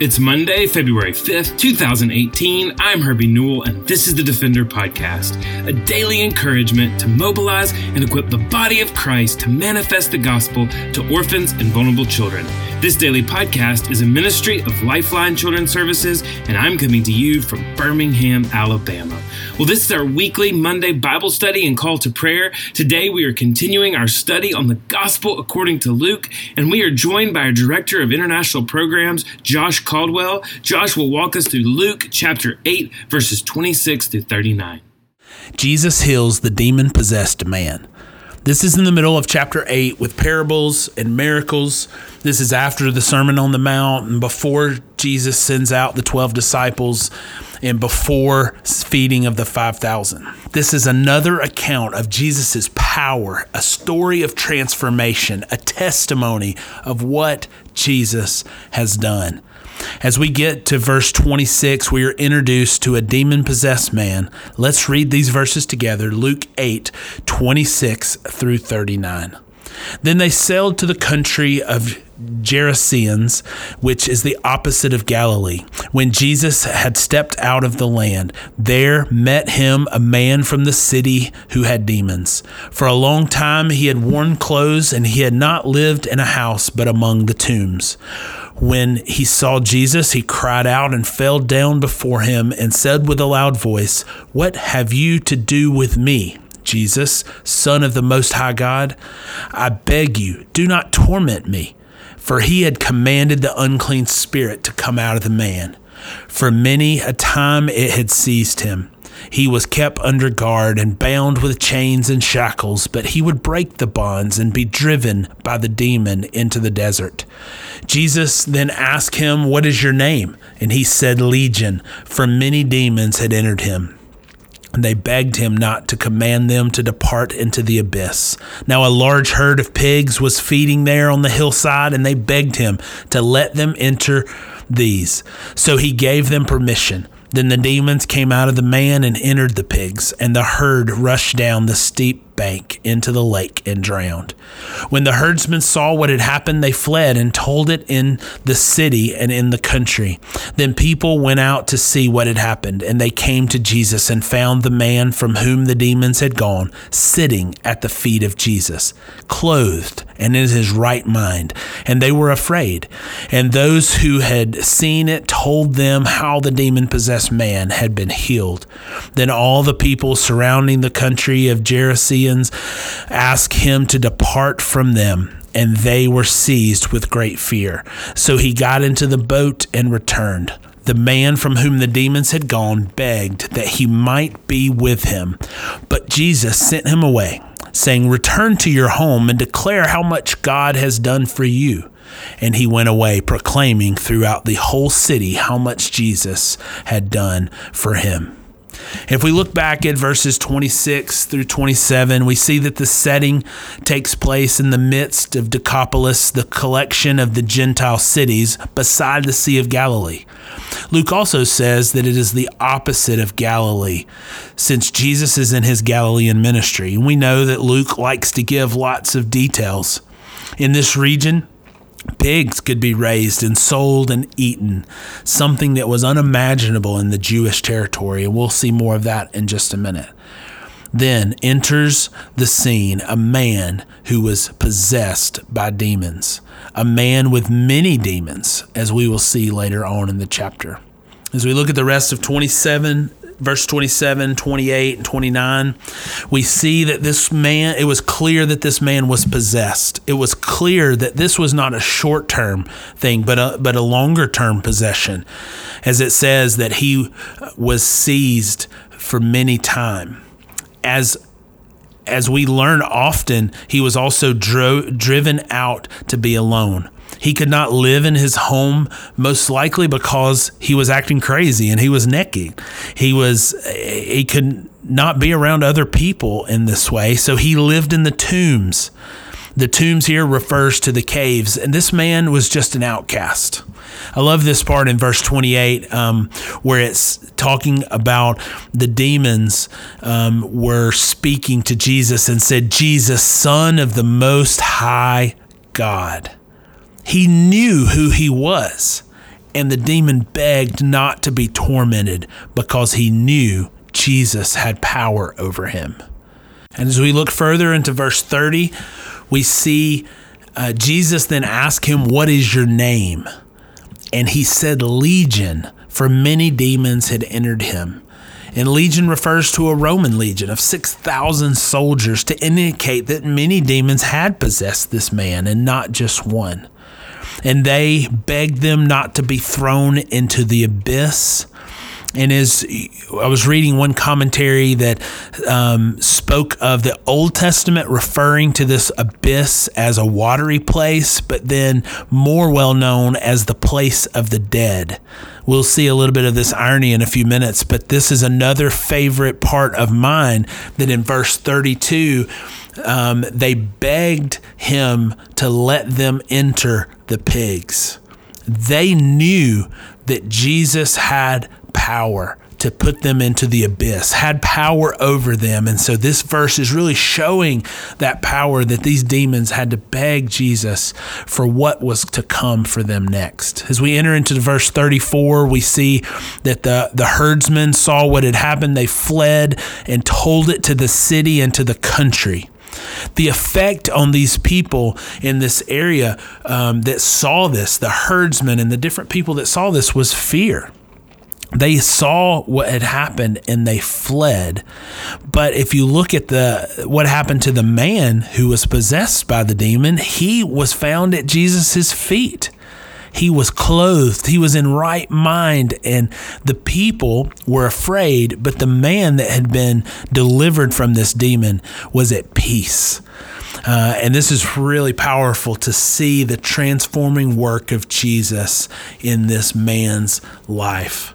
It's Monday, February 5th, 2018. I'm Herbie Newell, and this is the Defender Podcast, a daily encouragement to mobilize and equip the body of Christ to manifest the gospel to orphans and vulnerable children. This daily podcast is a ministry of Lifeline Children's Services, and I'm coming to you from Birmingham, Alabama. Well, this is our weekly Monday Bible study and call to prayer. Today we are continuing our study on the gospel according to Luke, and we are joined by our Director of International Programs, Josh Caldwell. Josh will walk us through Luke chapter 8, verses 26 through 39. Jesus heals the demon possessed man. This is in the middle of chapter 8 with parables and miracles. This is after the Sermon on the Mount and before Jesus sends out the 12 disciples and before feeding of the 5,000. This is another account of Jesus' power, a story of transformation, a testimony of what Jesus has done. As we get to verse 26, we are introduced to a demon possessed man. Let's read these verses together Luke 8 26 through 39. Then they sailed to the country of Gerasenes, which is the opposite of Galilee. When Jesus had stepped out of the land, there met him a man from the city who had demons. For a long time he had worn clothes, and he had not lived in a house but among the tombs. When he saw Jesus, he cried out and fell down before him and said with a loud voice, What have you to do with me? Jesus, Son of the Most High God, I beg you, do not torment me. For he had commanded the unclean spirit to come out of the man. For many a time it had seized him he was kept under guard and bound with chains and shackles, but he would break the bonds and be driven by the demon into the desert. Jesus then asked him, What is your name? And he said, Legion, for many demons had entered him. And they begged him not to command them to depart into the abyss. Now, a large herd of pigs was feeding there on the hillside, and they begged him to let them enter these. So he gave them permission. Then the demons came out of the man and entered the pigs, and the herd rushed down the steep bank into the lake and drowned. When the herdsmen saw what had happened, they fled and told it in the city and in the country. Then people went out to see what had happened, and they came to Jesus and found the man from whom the demons had gone sitting at the feet of Jesus, clothed and in his right mind. And they were afraid. And those who had seen it told them how the demon possessed man had been healed. Then all the people surrounding the country of Gerasene ask him to depart from them, and they were seized with great fear. So he got into the boat and returned. The man from whom the demons had gone begged that he might be with him, but Jesus sent him away, saying, Return to your home and declare how much God has done for you. And he went away, proclaiming throughout the whole city how much Jesus had done for him. If we look back at verses 26 through 27, we see that the setting takes place in the midst of Decapolis, the collection of the Gentile cities beside the Sea of Galilee. Luke also says that it is the opposite of Galilee, since Jesus is in his Galilean ministry. We know that Luke likes to give lots of details. In this region, Pigs could be raised and sold and eaten, something that was unimaginable in the Jewish territory. And we'll see more of that in just a minute. Then enters the scene a man who was possessed by demons, a man with many demons, as we will see later on in the chapter. As we look at the rest of 27 verse 27, 28, and 29, we see that this man, it was clear that this man was possessed. It was clear that this was not a short term thing, but a, but a longer term possession, as it says that he was seized for many time. As as we learn often, he was also dro- driven out to be alone. He could not live in his home, most likely because he was acting crazy and he was necking. He was, he could not be around other people in this way. So he lived in the tombs. The tombs here refers to the caves, and this man was just an outcast. I love this part in verse 28 um, where it's talking about the demons um, were speaking to Jesus and said, Jesus, Son of the Most High God. He knew who he was. And the demon begged not to be tormented because he knew Jesus had power over him. And as we look further into verse 30, we see uh, Jesus then ask him, What is your name? And he said, Legion, for many demons had entered him. And legion refers to a Roman legion of 6,000 soldiers to indicate that many demons had possessed this man and not just one. And they begged them not to be thrown into the abyss and as I was reading one commentary that um, spoke of the Old Testament referring to this abyss as a watery place, but then more well known as the place of the dead. We'll see a little bit of this irony in a few minutes, but this is another favorite part of mine that in verse 32, um, they begged him to let them enter the pigs. They knew that Jesus had power to put them into the abyss, had power over them. And so this verse is really showing that power that these demons had to beg Jesus for what was to come for them next. As we enter into verse 34, we see that the, the herdsmen saw what had happened. They fled and told it to the city and to the country the effect on these people in this area um, that saw this, the herdsmen and the different people that saw this, was fear they saw what had happened and they fled. But if you look at the what happened to the man who was possessed by the demon he was found at jesus' feet. He was clothed. He was in right mind and the people were afraid but the man that had been delivered from this demon was at peace. Uh, and this is really powerful to see the transforming work of Jesus in this man's life.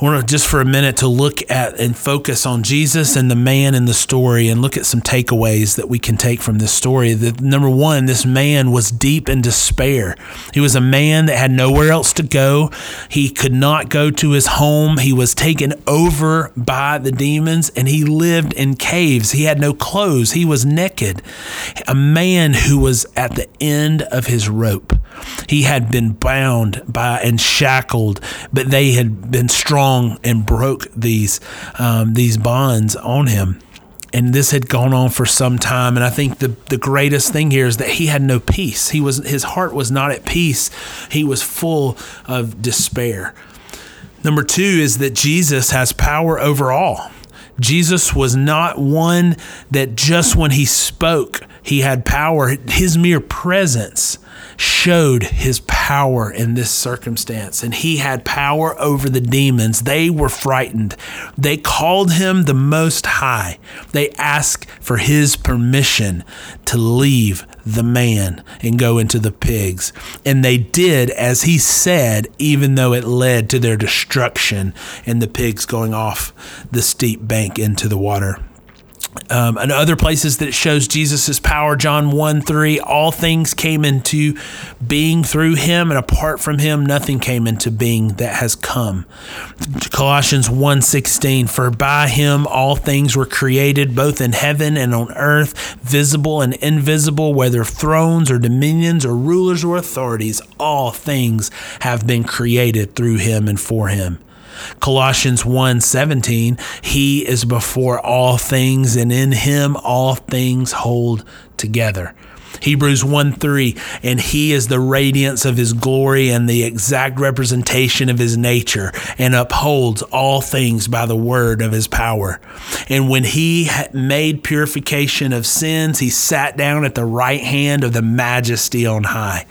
Want to just for a minute to look at and focus on Jesus and the man in the story and look at some takeaways that we can take from this story. Number one, this man was deep in despair. He was a man that had nowhere else to go. He could not go to his home. He was taken over by the demons and he lived in caves. He had no clothes. He was naked. A man who was at the end of his rope. He had been bound by and shackled, but they had been strong and broke these um, these bonds on him. And this had gone on for some time. And I think the, the greatest thing here is that he had no peace. He was his heart was not at peace. He was full of despair. Number two is that Jesus has power over all. Jesus was not one that just when he spoke, he had power. His mere presence showed his power in this circumstance, and he had power over the demons. They were frightened. They called him the Most High. They asked for his permission to leave the man and go into the pigs. And they did as he said, even though it led to their destruction and the pigs going off the steep bank into the water. Um, and other places that it shows Jesus' power, John 1 3, all things came into being through him, and apart from him, nothing came into being that has come. Colossians 1 16, for by him all things were created, both in heaven and on earth, visible and invisible, whether thrones or dominions or rulers or authorities, all things have been created through him and for him. Colossians 1:17, he is before all things and in him all things hold together. Hebrews 1 3, and he is the radiance of his glory and the exact representation of his nature, and upholds all things by the word of his power. And when he made purification of sins, he sat down at the right hand of the majesty on high.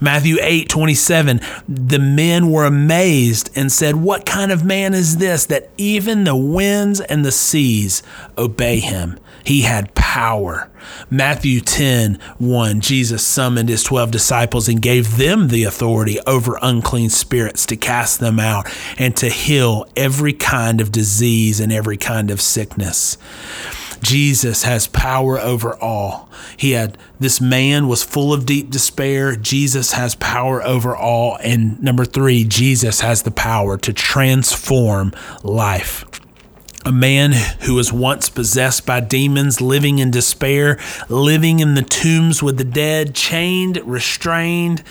Matthew 8 27, the men were amazed and said, What kind of man is this that even the winds and the seas obey him? He had power. Matthew 10 1, Jesus summoned his 12 disciples and gave them the authority over unclean spirits to cast them out and to heal every kind of disease and every kind of sickness. Jesus has power over all. He had this man was full of deep despair. Jesus has power over all. And number three, Jesus has the power to transform life. A man who was once possessed by demons, living in despair, living in the tombs with the dead, chained, restrained,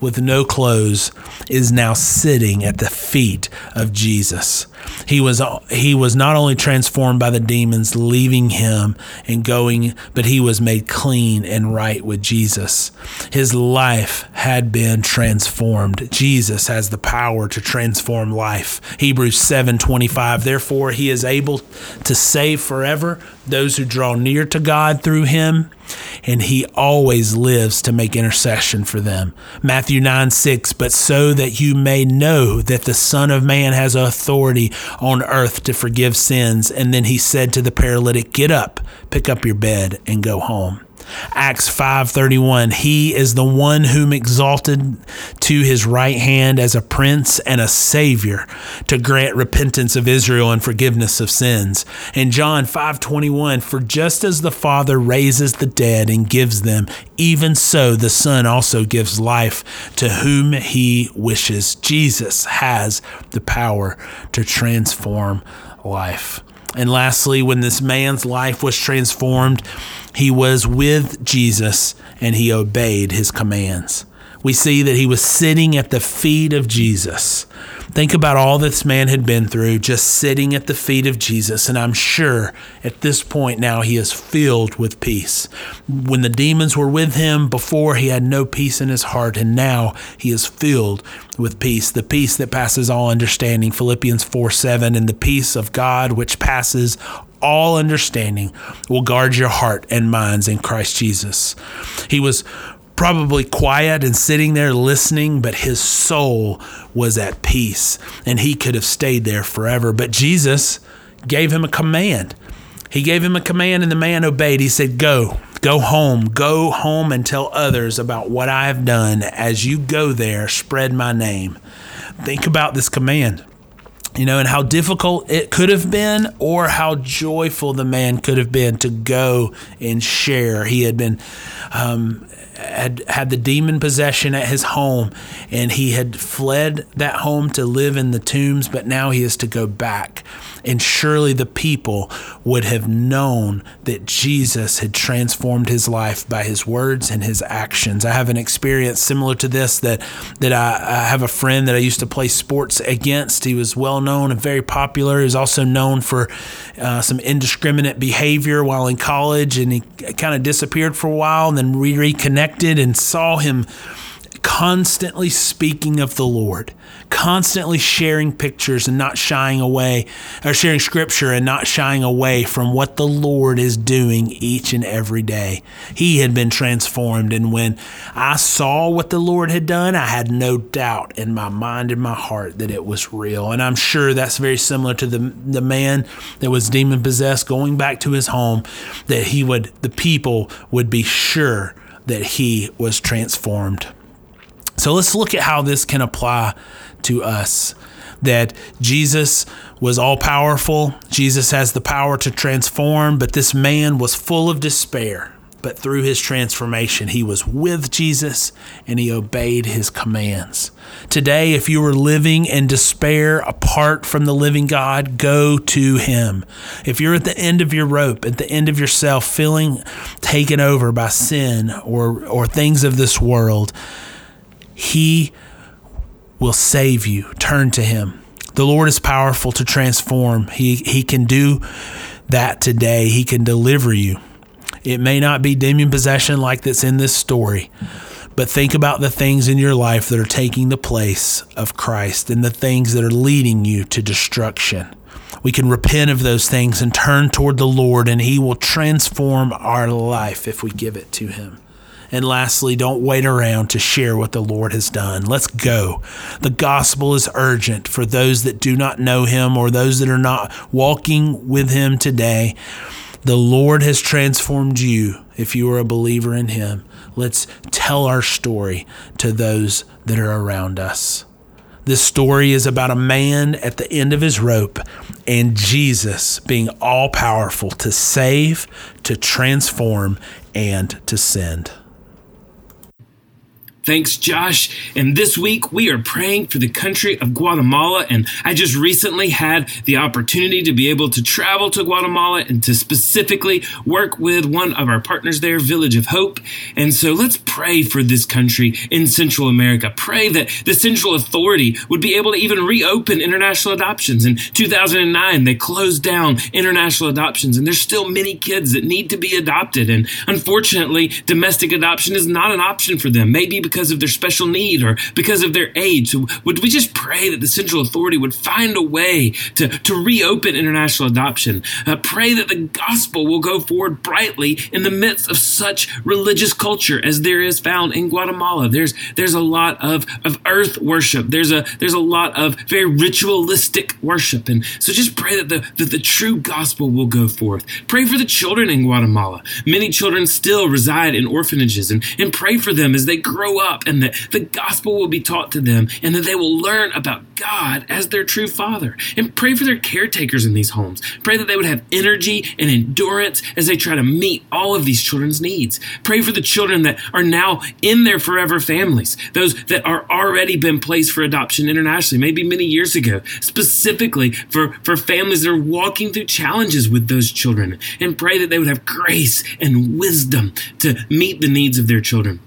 with no clothes, is now sitting at the feet of Jesus. He was he was not only transformed by the demons leaving him and going, but he was made clean and right with Jesus. His life had been transformed. Jesus has the power to transform life. Hebrews 7:25 Therefore he is able to save forever those who draw near to God through him and he always lives to make intercession for them. Matthew 9 6, but so that you may know that the Son of Man has authority on earth to forgive sins. And then he said to the paralytic, Get up, pick up your bed, and go home. Acts 5:31 He is the one whom exalted to his right hand as a prince and a savior to grant repentance of Israel and forgiveness of sins. And John 5:21 For just as the Father raises the dead and gives them even so the Son also gives life to whom he wishes. Jesus has the power to transform life. And lastly, when this man's life was transformed, he was with Jesus and he obeyed his commands. We see that he was sitting at the feet of Jesus. Think about all this man had been through, just sitting at the feet of Jesus. And I'm sure at this point now he is filled with peace. When the demons were with him before, he had no peace in his heart. And now he is filled with peace, the peace that passes all understanding. Philippians 4 7, and the peace of God, which passes all understanding will guard your heart and minds in Christ Jesus. He was probably quiet and sitting there listening, but his soul was at peace and he could have stayed there forever. But Jesus gave him a command. He gave him a command and the man obeyed. He said, Go, go home, go home and tell others about what I have done. As you go there, spread my name. Think about this command you know, and how difficult it could have been, or how joyful the man could have been to go and share. He had been um, had had the demon possession at his home, and he had fled that home to live in the tombs, but now he is to go back. And surely the people would have known that Jesus had transformed his life by his words and his actions. I have an experience similar to this that that I, I have a friend that I used to play sports against. He was well known and very popular. He was also known for uh, some indiscriminate behavior while in college, and he kind of disappeared for a while, and we reconnected and saw him constantly speaking of the Lord, constantly sharing pictures and not shying away, or sharing scripture and not shying away from what the Lord is doing each and every day. He had been transformed. And when I saw what the Lord had done, I had no doubt in my mind and my heart that it was real. And I'm sure that's very similar to the, the man that was demon possessed going back to his home, that he would, the people would be sure that he was transformed. So let's look at how this can apply to us. That Jesus was all powerful, Jesus has the power to transform, but this man was full of despair. But through his transformation, he was with Jesus and he obeyed his commands. Today, if you are living in despair apart from the living God, go to him. If you're at the end of your rope, at the end of yourself, feeling taken over by sin or, or things of this world, he will save you. Turn to Him. The Lord is powerful to transform. He, he can do that today. He can deliver you. It may not be demon possession like that's in this story, but think about the things in your life that are taking the place of Christ and the things that are leading you to destruction. We can repent of those things and turn toward the Lord, and He will transform our life if we give it to Him. And lastly, don't wait around to share what the Lord has done. Let's go. The gospel is urgent for those that do not know him or those that are not walking with him today. The Lord has transformed you if you are a believer in him. Let's tell our story to those that are around us. This story is about a man at the end of his rope and Jesus being all powerful to save, to transform, and to send. Thanks, Josh. And this week we are praying for the country of Guatemala. And I just recently had the opportunity to be able to travel to Guatemala and to specifically work with one of our partners there, Village of Hope. And so let's pray for this country in Central America. Pray that the Central Authority would be able to even reopen international adoptions. In 2009, they closed down international adoptions, and there's still many kids that need to be adopted. And unfortunately, domestic adoption is not an option for them. Maybe because of their special need or because of their age. So would we just pray that the central authority would find a way to, to reopen international adoption? Uh, pray that the gospel will go forward brightly in the midst of such religious culture as there is found in Guatemala. There's there's a lot of, of earth worship. There's a there's a lot of very ritualistic worship. And so just pray that the that the true gospel will go forth. Pray for the children in Guatemala. Many children still reside in orphanages and, and pray for them as they grow up and that the gospel will be taught to them and that they will learn about God as their true father. And pray for their caretakers in these homes. Pray that they would have energy and endurance as they try to meet all of these children's needs. Pray for the children that are now in their forever families, those that are already been placed for adoption internationally, maybe many years ago, specifically for, for families that are walking through challenges with those children. And pray that they would have grace and wisdom to meet the needs of their children.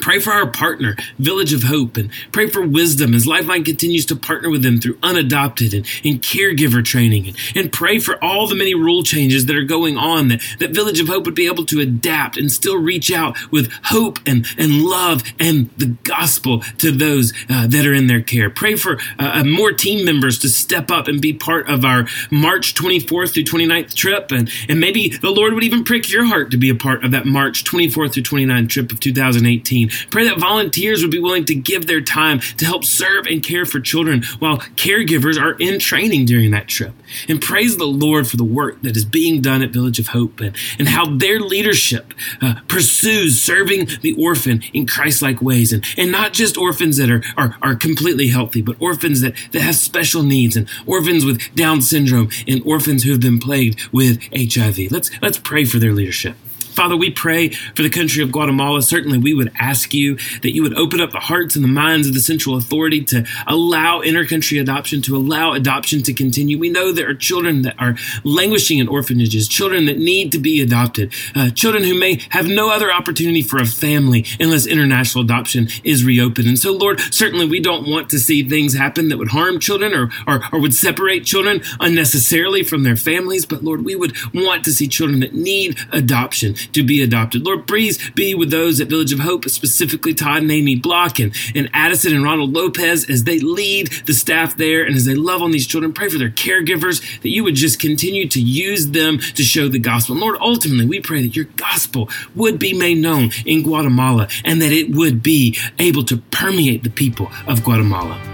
Pray for our partner, Village of Hope, and pray for wisdom as Lifeline continues to partner with them through unadopted and, and caregiver training. And, and pray for all the many rule changes that are going on that, that Village of Hope would be able to adapt and still reach out with hope and, and love and the gospel to those uh, that are in their care. Pray for uh, uh more team members to step up and be part of our March 24th through 29th trip. And, and maybe the Lord would even prick your heart to be a part of that March 24th through 29th trip of 2018. Pray that volunteers would be willing to give their time to help serve and care for children while caregivers are in training during that trip. And praise the Lord for the work that is being done at Village of Hope and, and how their leadership uh, pursues serving the orphan in Christ like ways. And, and not just orphans that are, are, are completely healthy, but orphans that, that have special needs and orphans with Down syndrome and orphans who have been plagued with HIV. Let's, let's pray for their leadership. Father, we pray for the country of Guatemala. Certainly, we would ask you that you would open up the hearts and the minds of the central authority to allow intercountry adoption, to allow adoption to continue. We know there are children that are languishing in orphanages, children that need to be adopted, uh, children who may have no other opportunity for a family unless international adoption is reopened. And so, Lord, certainly we don't want to see things happen that would harm children or, or, or would separate children unnecessarily from their families. But, Lord, we would want to see children that need adoption to be adopted. Lord, please be with those at Village of Hope, specifically Todd and Amy Block and, and Addison and Ronald Lopez as they lead the staff there and as they love on these children. Pray for their caregivers that you would just continue to use them to show the gospel. Lord, ultimately, we pray that your gospel would be made known in Guatemala and that it would be able to permeate the people of Guatemala.